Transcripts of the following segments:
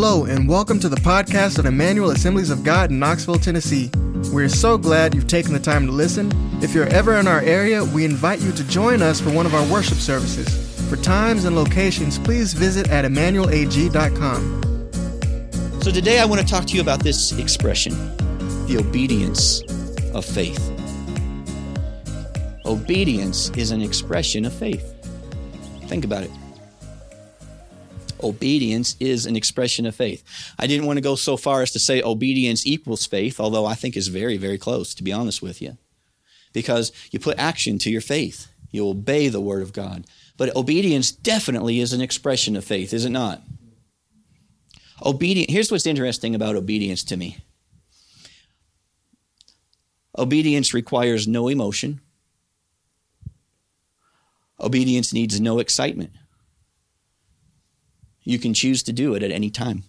Hello, and welcome to the podcast of Emmanuel Assemblies of God in Knoxville, Tennessee. We're so glad you've taken the time to listen. If you're ever in our area, we invite you to join us for one of our worship services. For times and locations, please visit at emmanuelag.com. So today I want to talk to you about this expression, the obedience of faith. Obedience is an expression of faith. Think about it. Obedience is an expression of faith. I didn't want to go so far as to say obedience equals faith, although I think is very, very close, to be honest with you. Because you put action to your faith, you obey the word of God. But obedience definitely is an expression of faith, is it not? Obedience, here's what's interesting about obedience to me obedience requires no emotion, obedience needs no excitement. You can choose to do it at any time.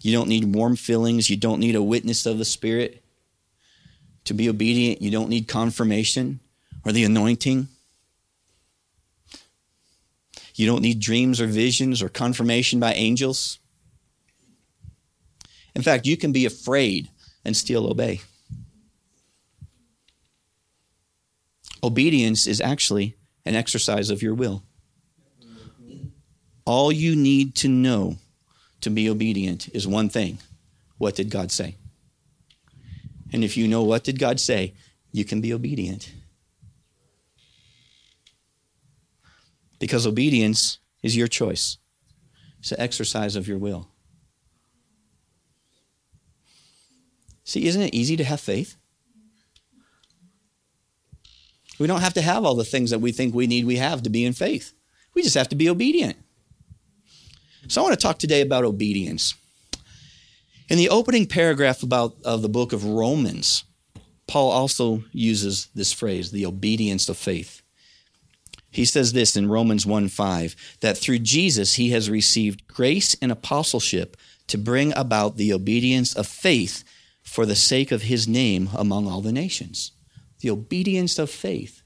You don't need warm feelings. You don't need a witness of the Spirit to be obedient. You don't need confirmation or the anointing. You don't need dreams or visions or confirmation by angels. In fact, you can be afraid and still obey. Obedience is actually an exercise of your will. All you need to know to be obedient is one thing what did God say? And if you know what did God say, you can be obedient. Because obedience is your choice. It's an exercise of your will. See, isn't it easy to have faith? We don't have to have all the things that we think we need, we have to be in faith. We just have to be obedient. So I want to talk today about obedience. In the opening paragraph about of the book of Romans, Paul also uses this phrase, the obedience of faith. He says this in Romans 1 5, that through Jesus he has received grace and apostleship to bring about the obedience of faith for the sake of his name among all the nations. The obedience of faith.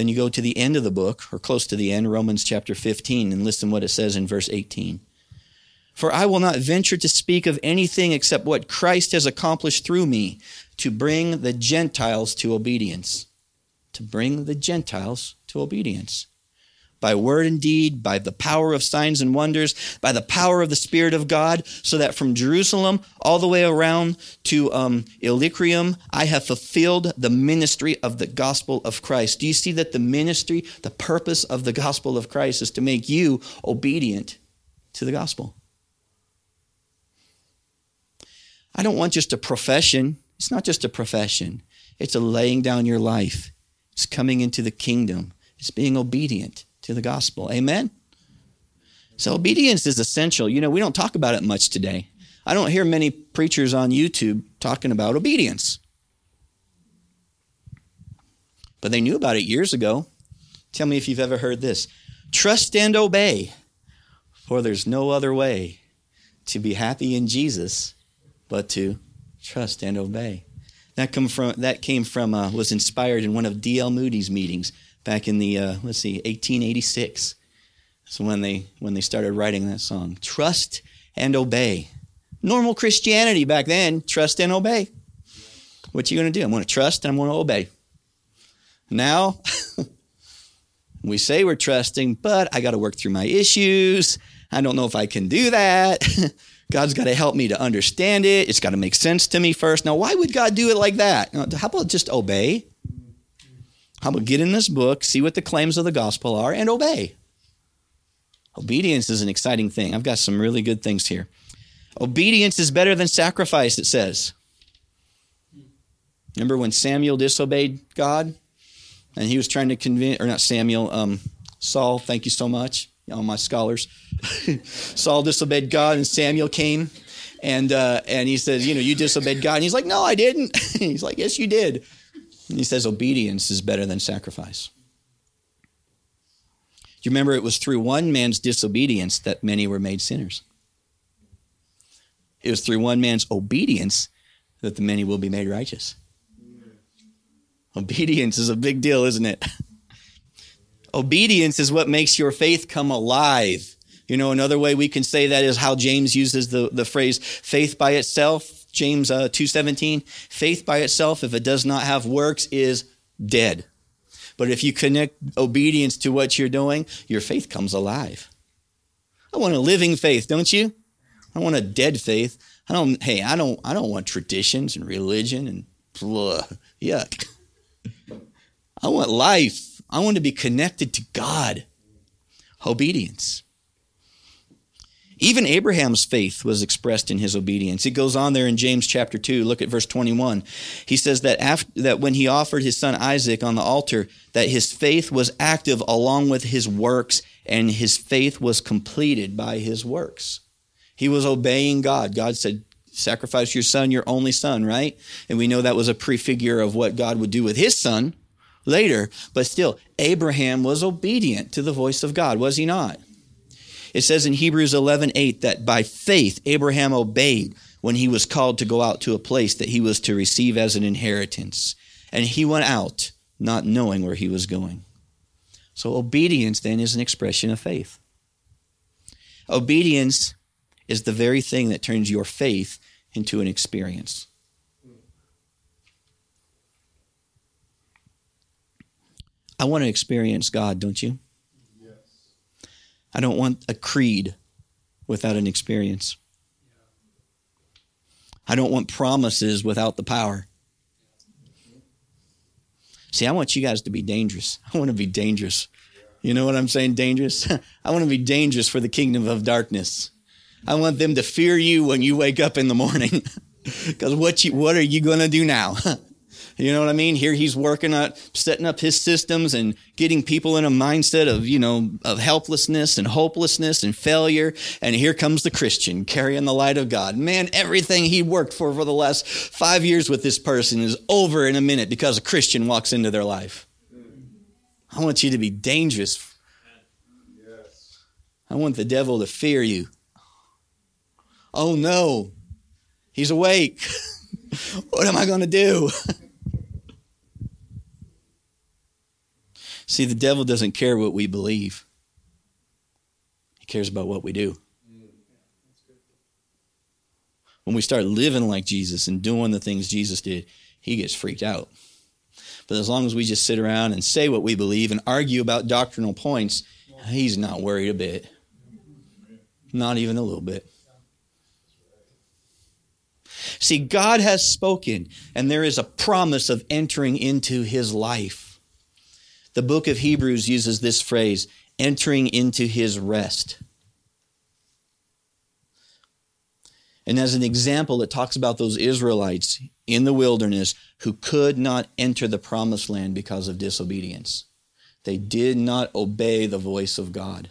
Then you go to the end of the book, or close to the end, Romans chapter 15, and listen what it says in verse 18. For I will not venture to speak of anything except what Christ has accomplished through me to bring the Gentiles to obedience. To bring the Gentiles to obedience by word and deed, by the power of signs and wonders, by the power of the Spirit of God, so that from Jerusalem all the way around to um, Illyricum, I have fulfilled the ministry of the gospel of Christ. Do you see that the ministry, the purpose of the gospel of Christ is to make you obedient to the gospel? I don't want just a profession. It's not just a profession, it's a laying down your life, it's coming into the kingdom, it's being obedient to the gospel. Amen? So obedience is essential. You know, we don't talk about it much today. I don't hear many preachers on YouTube talking about obedience. But they knew about it years ago. Tell me if you've ever heard this. Trust and obey, for there's no other way to be happy in Jesus but to trust and obey. That come from that came from uh, was inspired in one of D.L. Moody's meetings back in the uh, let's see 1886 so when they when they started writing that song trust and obey. Normal christianity back then trust and obey. What you going to do? I'm going to trust and i'm going to obey. Now we say we're trusting but i got to work through my issues. I don't know if i can do that. God's got to help me to understand it. It's got to make sense to me first. Now why would god do it like that? How about just obey how about get in this book, see what the claims of the gospel are, and obey? Obedience is an exciting thing. I've got some really good things here. Obedience is better than sacrifice, it says. Remember when Samuel disobeyed God? And he was trying to convince, or not Samuel, um, Saul, thank you so much, all my scholars. Saul disobeyed God, and Samuel came, and uh, and he says, you know, you disobeyed God. And he's like, no, I didn't. he's like, yes, you did. He says obedience is better than sacrifice. Do you remember it was through one man's disobedience that many were made sinners? It was through one man's obedience that the many will be made righteous. Obedience is a big deal, isn't it? Obedience is what makes your faith come alive. You know, another way we can say that is how James uses the, the phrase faith by itself. James uh, 2.17, faith by itself, if it does not have works, is dead. But if you connect obedience to what you're doing, your faith comes alive. I want a living faith, don't you? I want a dead faith. I don't, hey, I don't, I don't want traditions and religion and blah, yuck. I want life. I want to be connected to God. Obedience. Even Abraham's faith was expressed in his obedience. It goes on there in James chapter 2. Look at verse 21. He says that after, that when he offered his son Isaac on the altar, that his faith was active along with his works and his faith was completed by his works. He was obeying God. God said, sacrifice your son, your only son, right? And we know that was a prefigure of what God would do with his son later. But still, Abraham was obedient to the voice of God, was he not? It says in Hebrews 11:8 that by faith Abraham obeyed when he was called to go out to a place that he was to receive as an inheritance. And he went out not knowing where he was going. So obedience then is an expression of faith. Obedience is the very thing that turns your faith into an experience. I want to experience God, don't you? I don't want a creed without an experience. I don't want promises without the power. See, I want you guys to be dangerous. I want to be dangerous. You know what I'm saying? Dangerous? I want to be dangerous for the kingdom of darkness. I want them to fear you when you wake up in the morning. Because what you, what are you going to do now? You know what I mean? Here he's working at setting up his systems and getting people in a mindset of, you know, of helplessness and hopelessness and failure. And here comes the Christian carrying the light of God. Man, everything he worked for for the last five years with this person is over in a minute because a Christian walks into their life. I want you to be dangerous. I want the devil to fear you. Oh no, he's awake. what am I going to do? See, the devil doesn't care what we believe, he cares about what we do. When we start living like Jesus and doing the things Jesus did, he gets freaked out. But as long as we just sit around and say what we believe and argue about doctrinal points, he's not worried a bit. Not even a little bit. See, God has spoken, and there is a promise of entering into his life. The book of Hebrews uses this phrase entering into his rest. And as an example, it talks about those Israelites in the wilderness who could not enter the promised land because of disobedience. They did not obey the voice of God.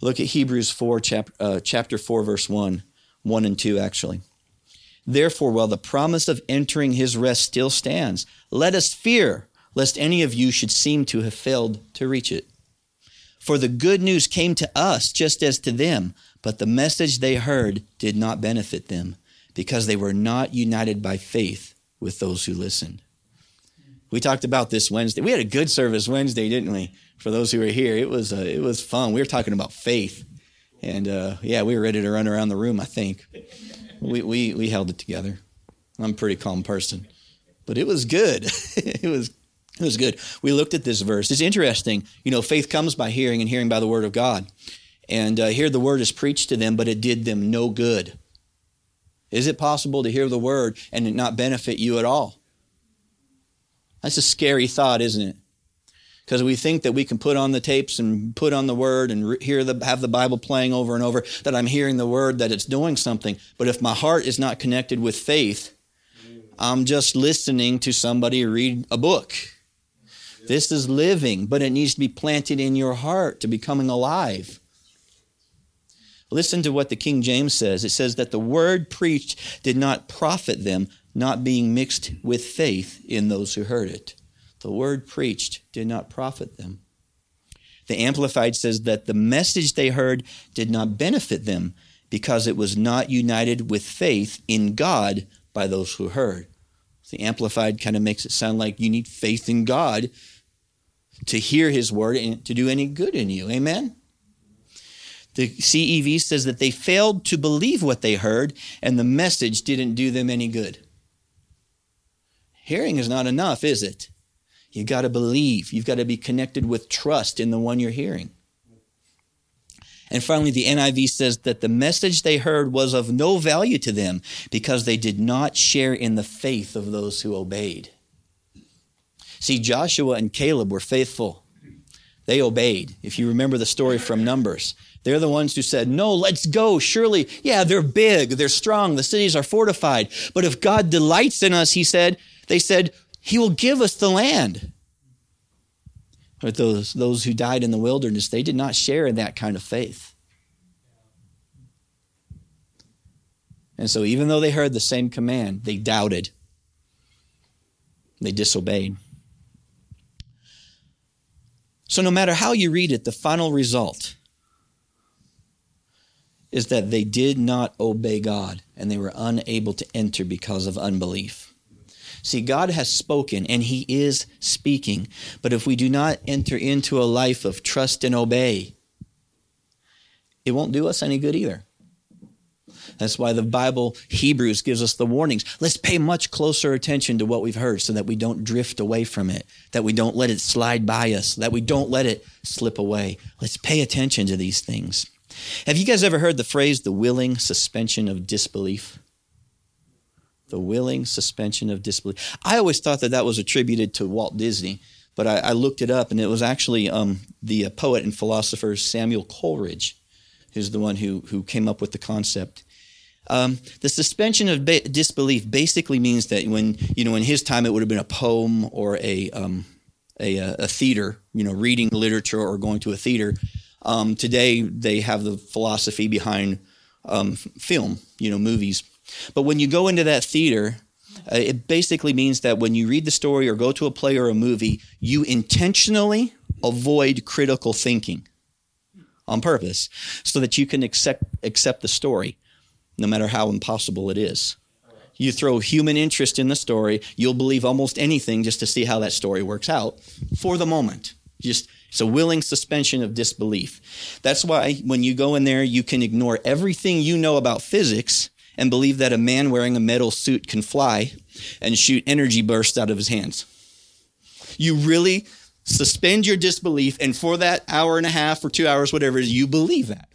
Look at Hebrews 4, chapter, uh, chapter 4, verse 1, 1 and 2, actually. Therefore, while the promise of entering his rest still stands, let us fear lest any of you should seem to have failed to reach it. For the good news came to us just as to them, but the message they heard did not benefit them, because they were not united by faith with those who listened. We talked about this Wednesday. We had a good service Wednesday, didn't we? For those who were here, it was uh, it was fun. We were talking about faith, and uh, yeah, we were ready to run around the room. I think we, we, we held it together. I'm a pretty calm person, but it was good. it was it was good. We looked at this verse. It's interesting. You know, faith comes by hearing, and hearing by the word of God. And uh, here the word is preached to them, but it did them no good. Is it possible to hear the word and it not benefit you at all? That's a scary thought, isn't it? Because we think that we can put on the tapes and put on the word and hear the have the Bible playing over and over that I'm hearing the word that it's doing something. But if my heart is not connected with faith, I'm just listening to somebody read a book. This is living, but it needs to be planted in your heart to becoming alive. Listen to what the King James says. It says that the word preached did not profit them, not being mixed with faith in those who heard it the word preached did not profit them. The Amplified says that the message they heard did not benefit them because it was not united with faith in God by those who heard. The Amplified kind of makes it sound like you need faith in God to hear his word and to do any good in you. Amen? The CEV says that they failed to believe what they heard, and the message didn't do them any good. Hearing is not enough, is it? You've got to believe. You've got to be connected with trust in the one you're hearing. And finally, the NIV says that the message they heard was of no value to them because they did not share in the faith of those who obeyed. See, Joshua and Caleb were faithful. They obeyed. If you remember the story from Numbers, they're the ones who said, No, let's go. Surely, yeah, they're big, they're strong, the cities are fortified. But if God delights in us, he said, they said, He will give us the land. But those, those who died in the wilderness, they did not share in that kind of faith. And so, even though they heard the same command, they doubted, they disobeyed. So, no matter how you read it, the final result is that they did not obey God and they were unable to enter because of unbelief. See, God has spoken and He is speaking. But if we do not enter into a life of trust and obey, it won't do us any good either. That's why the Bible, Hebrews, gives us the warnings. Let's pay much closer attention to what we've heard so that we don't drift away from it, that we don't let it slide by us, that we don't let it slip away. Let's pay attention to these things. Have you guys ever heard the phrase the willing suspension of disbelief? The willing suspension of disbelief. I always thought that that was attributed to Walt Disney, but I, I looked it up, and it was actually um, the uh, poet and philosopher Samuel Coleridge, who's the one who who came up with the concept. Um, the suspension of ba- disbelief basically means that when you know in his time it would have been a poem or a um, a, a, theater, you know, reading literature or going to a theater. Um, today they have the philosophy behind um, film, you know, movies. But when you go into that theater, uh, it basically means that when you read the story or go to a play or a movie, you intentionally avoid critical thinking on purpose so that you can accept, accept the story, no matter how impossible it is. You throw human interest in the story, you'll believe almost anything just to see how that story works out for the moment. Just it's a willing suspension of disbelief. That's why when you go in there, you can ignore everything you know about physics and believe that a man wearing a metal suit can fly and shoot energy bursts out of his hands. You really suspend your disbelief, and for that hour and a half or two hours, whatever it is, you believe that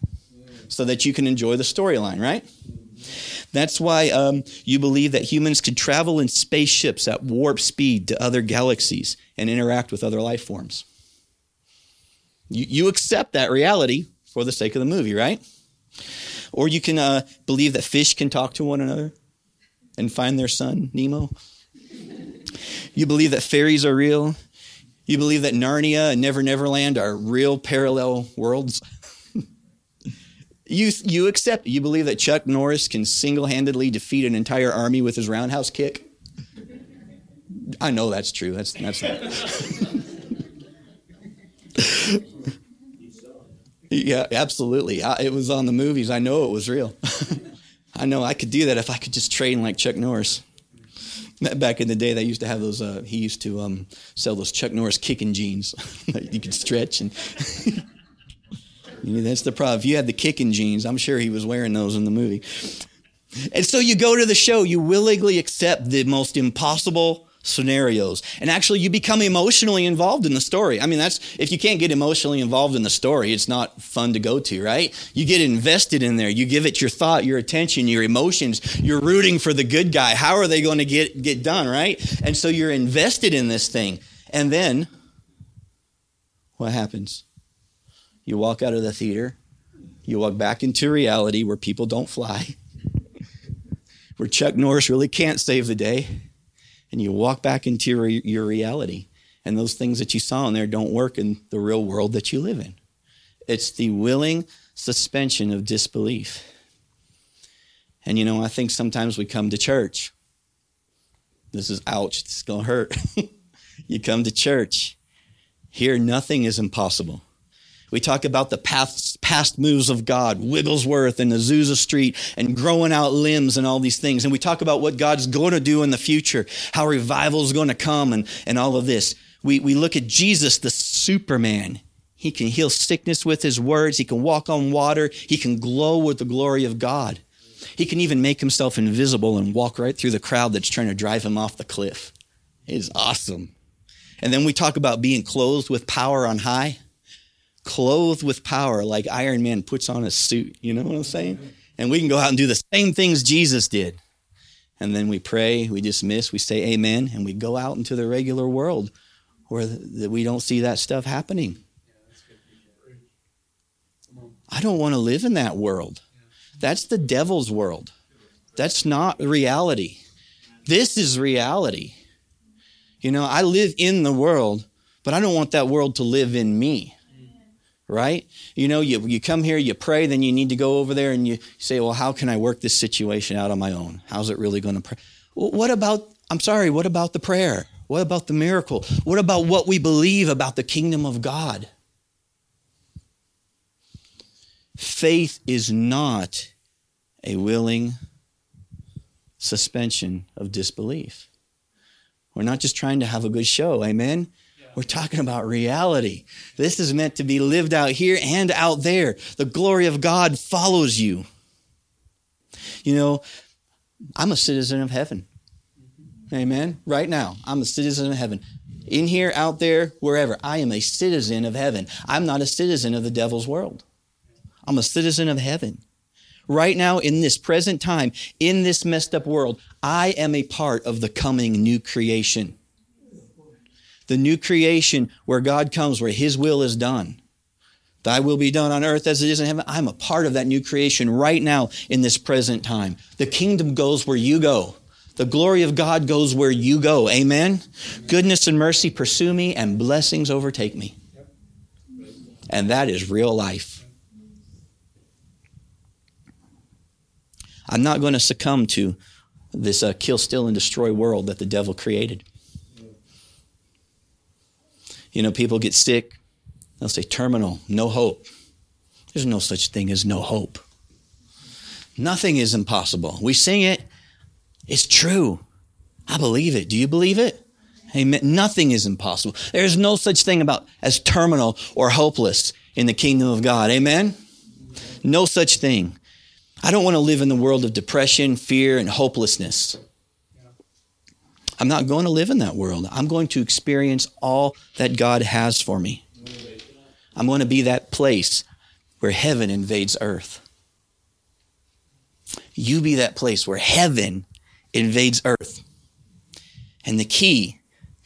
so that you can enjoy the storyline, right? That's why um, you believe that humans could travel in spaceships at warp speed to other galaxies and interact with other life forms. You, you accept that reality for the sake of the movie, right? Or you can uh, believe that fish can talk to one another and find their son, Nemo. You believe that fairies are real. You believe that Narnia and Never Never Land are real parallel worlds. you, you accept, you believe that Chuck Norris can single handedly defeat an entire army with his roundhouse kick. I know that's true. That's, that's Yeah, absolutely. I, it was on the movies. I know it was real. I know I could do that if I could just train like Chuck Norris. Back in the day, they used to have those. Uh, he used to um, sell those Chuck Norris kicking jeans you could stretch, and you know, that's the problem. If you had the kicking jeans, I'm sure he was wearing those in the movie. And so you go to the show, you willingly accept the most impossible scenarios. And actually, you become emotionally involved in the story. I mean, that's, if you can't get emotionally involved in the story, it's not fun to go to, right? You get invested in there. You give it your thought, your attention, your emotions. You're rooting for the good guy. How are they going to get, get done, right? And so you're invested in this thing. And then, what happens? You walk out of the theater, you walk back into reality where people don't fly, where Chuck Norris really can't save the day and you walk back into your, your reality. And those things that you saw in there don't work in the real world that you live in. It's the willing suspension of disbelief. And you know, I think sometimes we come to church. This is ouch, this is going to hurt. you come to church. Here, nothing is impossible. We talk about the past, past moves of God, Wigglesworth and Azusa Street, and growing out limbs and all these things. And we talk about what God's going to do in the future, how revival is going to come, and, and all of this. We, we look at Jesus, the Superman. He can heal sickness with his words. He can walk on water. He can glow with the glory of God. He can even make himself invisible and walk right through the crowd that's trying to drive him off the cliff. It is awesome. And then we talk about being clothed with power on high. Clothed with power, like Iron Man puts on a suit. You know what I'm saying? And we can go out and do the same things Jesus did. And then we pray, we dismiss, we say amen, and we go out into the regular world where we don't see that stuff happening. I don't want to live in that world. That's the devil's world. That's not reality. This is reality. You know, I live in the world, but I don't want that world to live in me. Right? You know, you, you come here, you pray, then you need to go over there and you say, well, how can I work this situation out on my own? How's it really going to pray? What about, I'm sorry, what about the prayer? What about the miracle? What about what we believe about the kingdom of God? Faith is not a willing suspension of disbelief. We're not just trying to have a good show, amen? We're talking about reality. This is meant to be lived out here and out there. The glory of God follows you. You know, I'm a citizen of heaven. Amen. Right now, I'm a citizen of heaven. In here, out there, wherever, I am a citizen of heaven. I'm not a citizen of the devil's world. I'm a citizen of heaven. Right now, in this present time, in this messed up world, I am a part of the coming new creation. The new creation where God comes, where His will is done. Thy will be done on earth as it is in heaven. I'm a part of that new creation right now in this present time. The kingdom goes where you go. The glory of God goes where you go. Amen? Goodness and mercy pursue me, and blessings overtake me. And that is real life. I'm not going to succumb to this uh, kill, steal, and destroy world that the devil created. You know, people get sick, they'll say terminal, no hope. There's no such thing as no hope. Nothing is impossible. We sing it, it's true. I believe it. Do you believe it? Amen. Nothing is impossible. There's no such thing about as terminal or hopeless in the kingdom of God. Amen. No such thing. I don't want to live in the world of depression, fear, and hopelessness. I'm not going to live in that world. I'm going to experience all that God has for me. I'm going to be that place where heaven invades earth. You be that place where heaven invades earth. And the key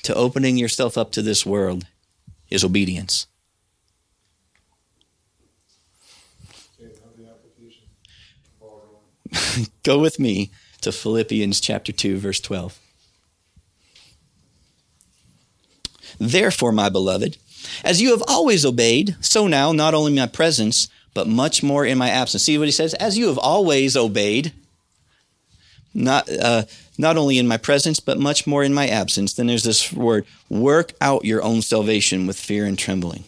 to opening yourself up to this world is obedience. Go with me to Philippians chapter 2, verse 12. Therefore, my beloved, as you have always obeyed, so now, not only in my presence, but much more in my absence. See what he says? As you have always obeyed, not, uh, not only in my presence, but much more in my absence. Then there's this word work out your own salvation with fear and trembling.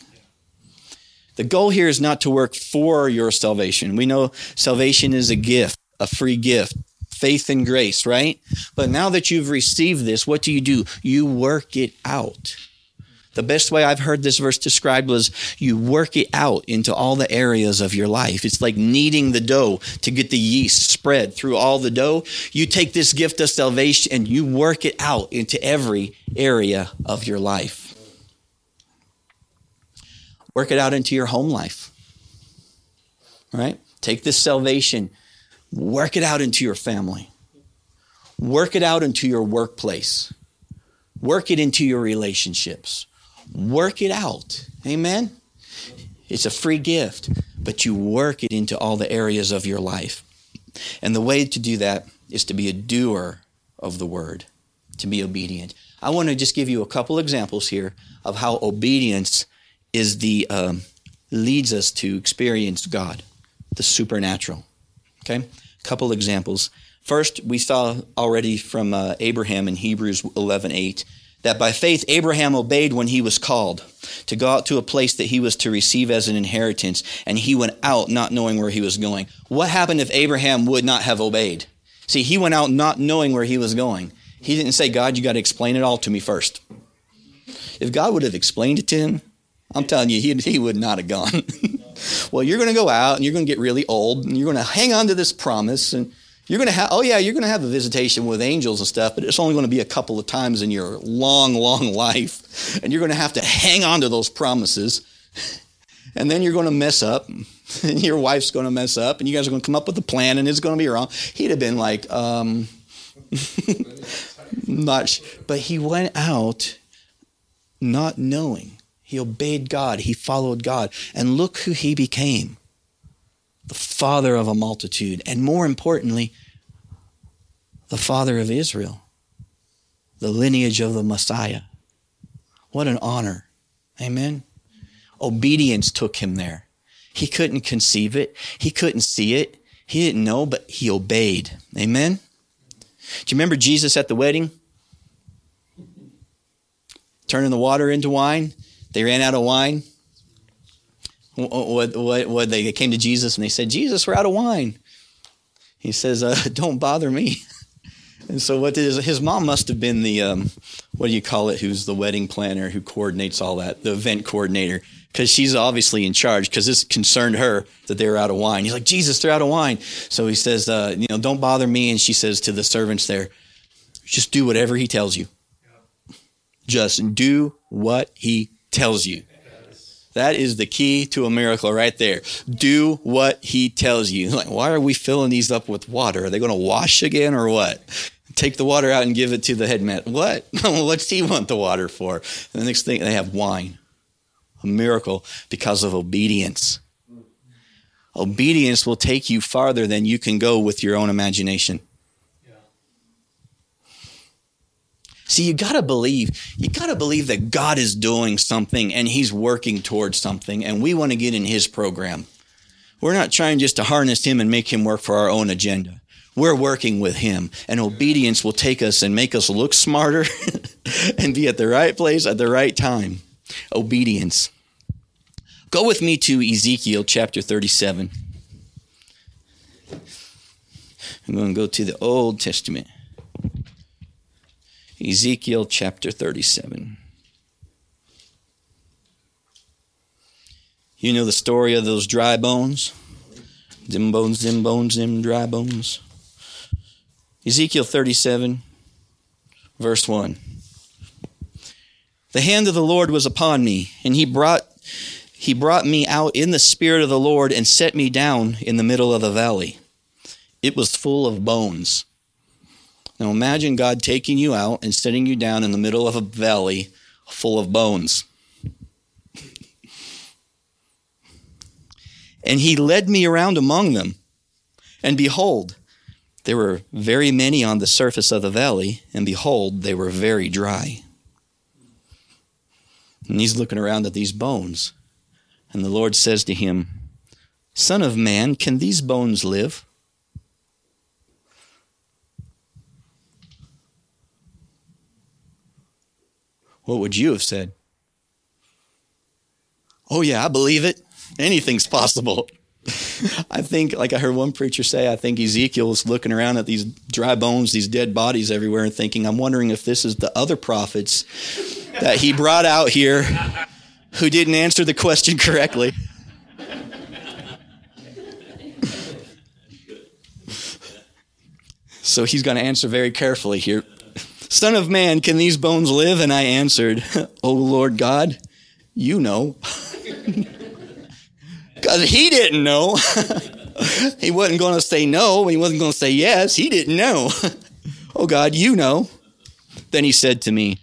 The goal here is not to work for your salvation. We know salvation is a gift a free gift, faith and grace, right? But now that you've received this, what do you do? You work it out. The best way I've heard this verse described was you work it out into all the areas of your life. It's like kneading the dough to get the yeast spread through all the dough. You take this gift of salvation and you work it out into every area of your life. Work it out into your home life. Right? Take this salvation Work it out into your family. Work it out into your workplace. Work it into your relationships. Work it out. Amen? It's a free gift, but you work it into all the areas of your life. And the way to do that is to be a doer of the word, to be obedient. I want to just give you a couple examples here of how obedience is the um, leads us to experience God, the supernatural. Okay, couple examples. First, we saw already from uh, Abraham in Hebrews 11:8 that by faith Abraham obeyed when he was called to go out to a place that he was to receive as an inheritance, and he went out not knowing where he was going. What happened if Abraham would not have obeyed? See, he went out not knowing where he was going. He didn't say, God, you got to explain it all to me first. If God would have explained it to him, I'm telling you, he, he would not have gone. well, you're going to go out and you're going to get really old and you're going to hang on to this promise and you're going to have, oh yeah, you're going to have a visitation with angels and stuff, but it's only going to be a couple of times in your long, long life. And you're going to have to hang on to those promises. And then you're going to mess up and your wife's going to mess up and you guys are going to come up with a plan and it's going to be wrong. He'd have been like, um, not, sh-. but he went out not knowing. He obeyed God. He followed God. And look who he became the father of a multitude. And more importantly, the father of Israel, the lineage of the Messiah. What an honor. Amen. Obedience took him there. He couldn't conceive it, he couldn't see it, he didn't know, but he obeyed. Amen. Do you remember Jesus at the wedding? Turning the water into wine. They ran out of wine. What, what, what they came to Jesus and they said, Jesus, we're out of wine. He says, uh, Don't bother me. And so, what did his, his mom must have been the, um, what do you call it, who's the wedding planner who coordinates all that, the event coordinator, because she's obviously in charge because this concerned her that they were out of wine. He's like, Jesus, they're out of wine. So he says, uh, you know, don't bother me. And she says to the servants there, just do whatever he tells you. Just do what he tells you. That is the key to a miracle right there. Do what he tells you. Like, why are we filling these up with water? Are they going to wash again or what? Take the water out and give it to the head man. What? What's he want the water for? And the next thing, they have wine. A miracle because of obedience. Obedience will take you farther than you can go with your own imagination. See, you gotta believe, you gotta believe that God is doing something and He's working towards something, and we want to get in His program. We're not trying just to harness Him and make Him work for our own agenda. We're working with Him, and obedience will take us and make us look smarter and be at the right place at the right time. Obedience. Go with me to Ezekiel chapter 37. I'm going to go to the Old Testament. Ezekiel chapter 37. You know the story of those dry bones? Dim bones, dim bones, dim dry bones. Ezekiel 37, verse 1. The hand of the Lord was upon me, and he brought he brought me out in the spirit of the Lord and set me down in the middle of the valley. It was full of bones. Now imagine God taking you out and setting you down in the middle of a valley full of bones. and he led me around among them. And behold, there were very many on the surface of the valley, and behold, they were very dry. And he's looking around at these bones. And the Lord says to him, Son of man, can these bones live? What would you have said? Oh, yeah, I believe it. Anything's possible. I think, like I heard one preacher say, I think Ezekiel was looking around at these dry bones, these dead bodies everywhere, and thinking, I'm wondering if this is the other prophets that he brought out here who didn't answer the question correctly. So he's going to answer very carefully here. Son of man, can these bones live? And I answered, O oh, Lord God, you know. Because he didn't know. he wasn't going to say no. He wasn't going to say yes. He didn't know. oh God, you know. Then he said to me,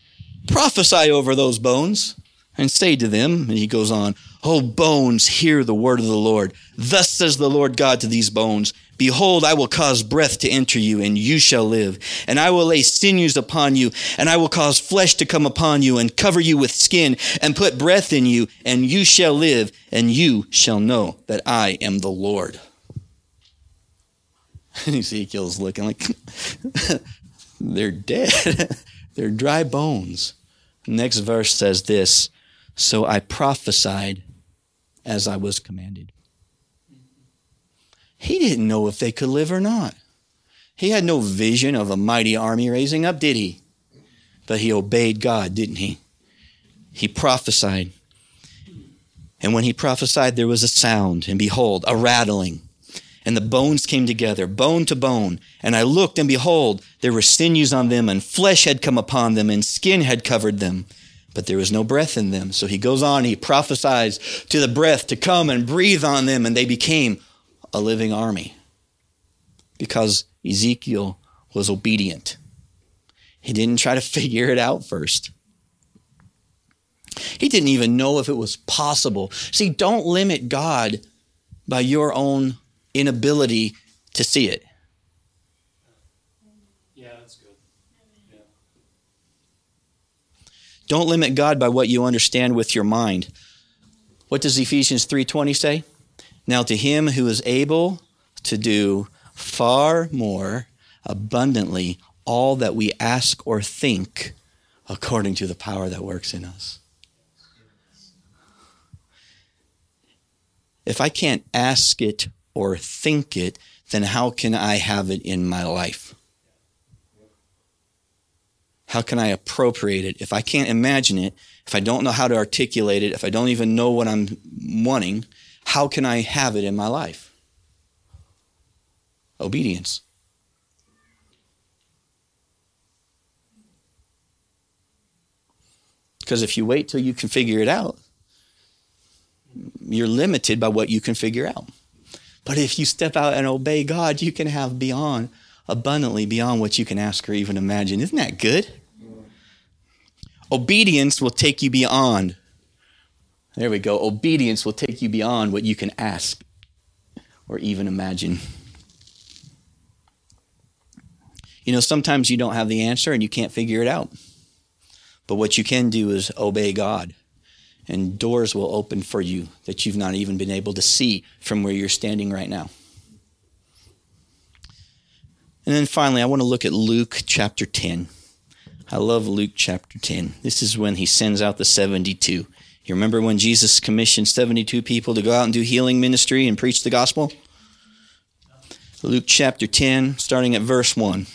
Prophesy over those bones and say to them, and he goes on, O bones, hear the word of the Lord. Thus says the Lord God to these bones Behold, I will cause breath to enter you, and you shall live. And I will lay sinews upon you, and I will cause flesh to come upon you, and cover you with skin, and put breath in you, and you shall live, and you shall know that I am the Lord. And Ezekiel's looking like they're dead. they're dry bones. Next verse says this So I prophesied as I was commanded. He didn't know if they could live or not. He had no vision of a mighty army raising up, did he? But he obeyed God, didn't he? He prophesied. And when he prophesied, there was a sound, and behold, a rattling. And the bones came together, bone to bone. And I looked, and behold, there were sinews on them, and flesh had come upon them, and skin had covered them. But there was no breath in them. So he goes on, he prophesies to the breath to come and breathe on them, and they became a living army. Because Ezekiel was obedient. He didn't try to figure it out first. He didn't even know if it was possible. See, don't limit God by your own inability to see it. Yeah, that's good. Yeah. Don't limit God by what you understand with your mind. What does Ephesians 3:20 say? Now to him who is able to do far more abundantly all that we ask or think according to the power that works in us. If I can't ask it or think it, then how can I have it in my life? How can I appropriate it? If I can't imagine it, if I don't know how to articulate it, if I don't even know what I'm wanting, how can I have it in my life? Obedience. Because if you wait till you can figure it out, you're limited by what you can figure out. But if you step out and obey God, you can have beyond, abundantly beyond what you can ask or even imagine. Isn't that good? Obedience will take you beyond. There we go. Obedience will take you beyond what you can ask or even imagine. You know, sometimes you don't have the answer and you can't figure it out. But what you can do is obey God and doors will open for you that you've not even been able to see from where you're standing right now. And then finally, I want to look at Luke chapter 10. I love Luke chapter 10. This is when he sends out the 72. You remember when Jesus commissioned 72 people to go out and do healing ministry and preach the gospel? Luke chapter 10, starting at verse 1.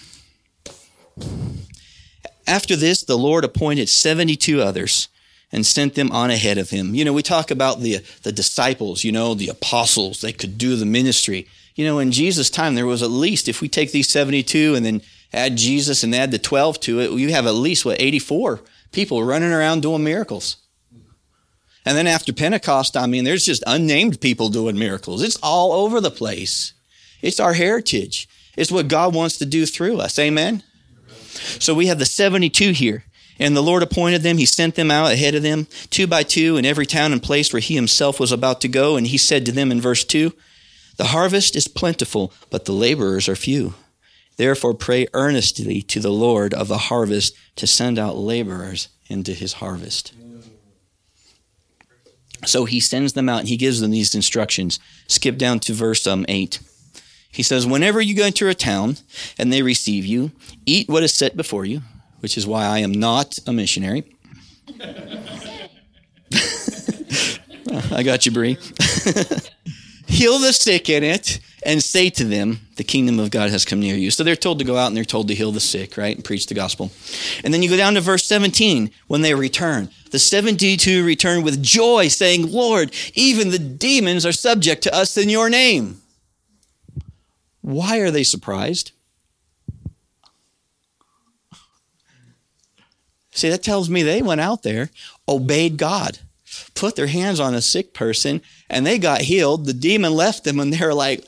After this, the Lord appointed 72 others and sent them on ahead of him. You know, we talk about the, the disciples, you know, the apostles, they could do the ministry. You know, in Jesus' time, there was at least, if we take these 72 and then add Jesus and add the 12 to it, you have at least, what, 84 people running around doing miracles. And then after Pentecost, I mean, there's just unnamed people doing miracles. It's all over the place. It's our heritage. It's what God wants to do through us. Amen? So we have the 72 here. And the Lord appointed them. He sent them out ahead of them, two by two, in every town and place where he himself was about to go. And he said to them in verse 2 The harvest is plentiful, but the laborers are few. Therefore, pray earnestly to the Lord of the harvest to send out laborers into his harvest. So he sends them out and he gives them these instructions. Skip down to verse um, 8. He says, Whenever you go into a town and they receive you, eat what is set before you which is why I am not a missionary. I got you, Bree. Heal the sick in it and say to them, The kingdom of God has come near you. So they're told to go out and they're told to heal the sick, right? And preach the gospel. And then you go down to verse 17 when they return. The 72 return with joy, saying, Lord, even the demons are subject to us in your name. Why are they surprised? See, that tells me they went out there, obeyed God, put their hands on a sick person, and they got healed. The demon left them, and they were like,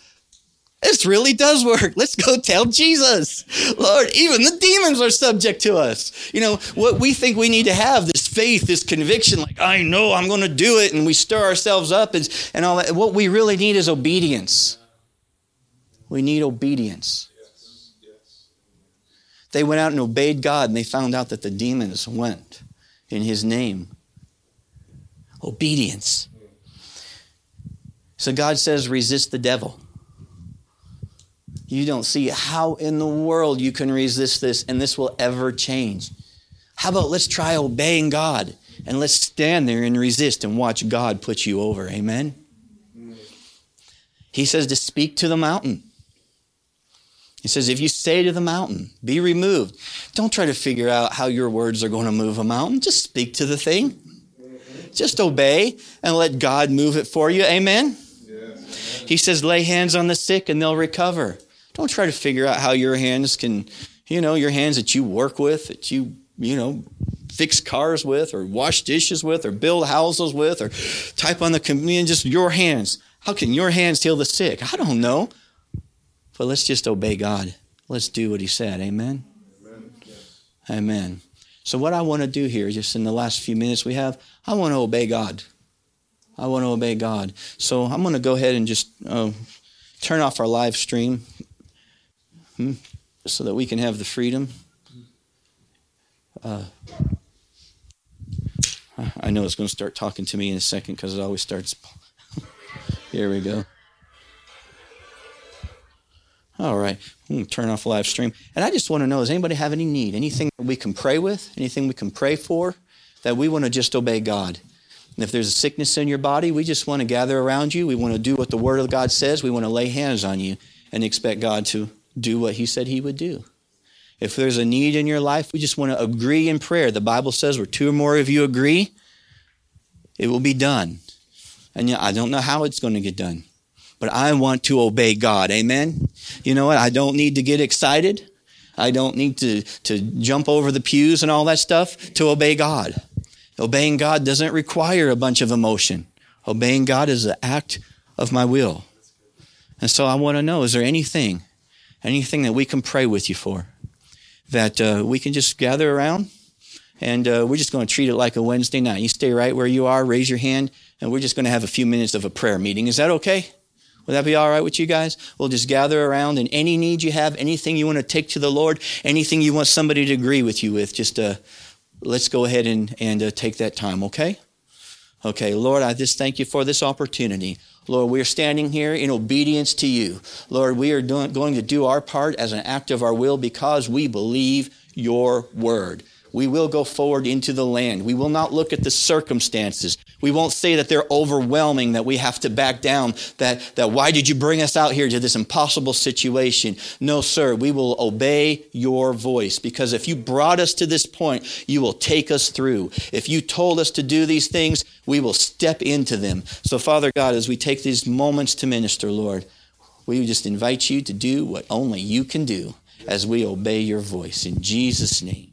this really does work. Let's go tell Jesus. Lord, even the demons are subject to us. You know, what we think we need to have this faith, this conviction, like, I know I'm going to do it, and we stir ourselves up and, and all that. What we really need is obedience. We need obedience. They went out and obeyed God, and they found out that the demons went in His name. Obedience. So God says, resist the devil. You don't see how in the world you can resist this and this will ever change. How about let's try obeying God and let's stand there and resist and watch God put you over. Amen? He says to speak to the mountain. He says, if you say to the mountain, be removed, don't try to figure out how your words are going to move a mountain. Just speak to the thing. Just obey and let God move it for you. Amen? He says, lay hands on the sick and they'll recover. Don't try to figure out how your hands can, you know, your hands that you work with, that you, you know, fix cars with or wash dishes with or build houses with or type on the computer, just your hands. How can your hands heal the sick? I don't know. But let's just obey God. Let's do what he said. Amen. Amen. Amen. So what I want to do here, just in the last few minutes we have, I want to obey God. I want to obey God. So I'm going to go ahead and just uh, turn off our live stream hmm, so that we can have the freedom. Uh, I know it's going to start talking to me in a second because it always starts. Here we go. All right, turn off live stream. And I just want to know: Does anybody have any need? Anything we can pray with? Anything we can pray for? That we want to just obey God. And if there's a sickness in your body, we just want to gather around you. We want to do what the Word of God says. We want to lay hands on you and expect God to do what He said He would do. If there's a need in your life, we just want to agree in prayer. The Bible says where two or more of you agree, it will be done. And I don't know how it's going to get done, but I want to obey God. Amen. You know what? I don't need to get excited. I don't need to, to jump over the pews and all that stuff to obey God. Obeying God doesn't require a bunch of emotion. Obeying God is an act of my will. And so I want to know is there anything, anything that we can pray with you for? That uh, we can just gather around and uh, we're just going to treat it like a Wednesday night. You stay right where you are, raise your hand, and we're just going to have a few minutes of a prayer meeting. Is that okay? Would that be all right with you guys? We'll just gather around and any need you have, anything you want to take to the Lord, anything you want somebody to agree with you with, just uh, let's go ahead and, and uh, take that time, okay? Okay, Lord, I just thank you for this opportunity. Lord, we are standing here in obedience to you. Lord, we are doing, going to do our part as an act of our will because we believe your word we will go forward into the land. We will not look at the circumstances. We won't say that they're overwhelming, that we have to back down, that, that why did you bring us out here to this impossible situation? No, sir, we will obey your voice because if you brought us to this point, you will take us through. If you told us to do these things, we will step into them. So, Father God, as we take these moments to minister, Lord, we just invite you to do what only you can do as we obey your voice. In Jesus' name.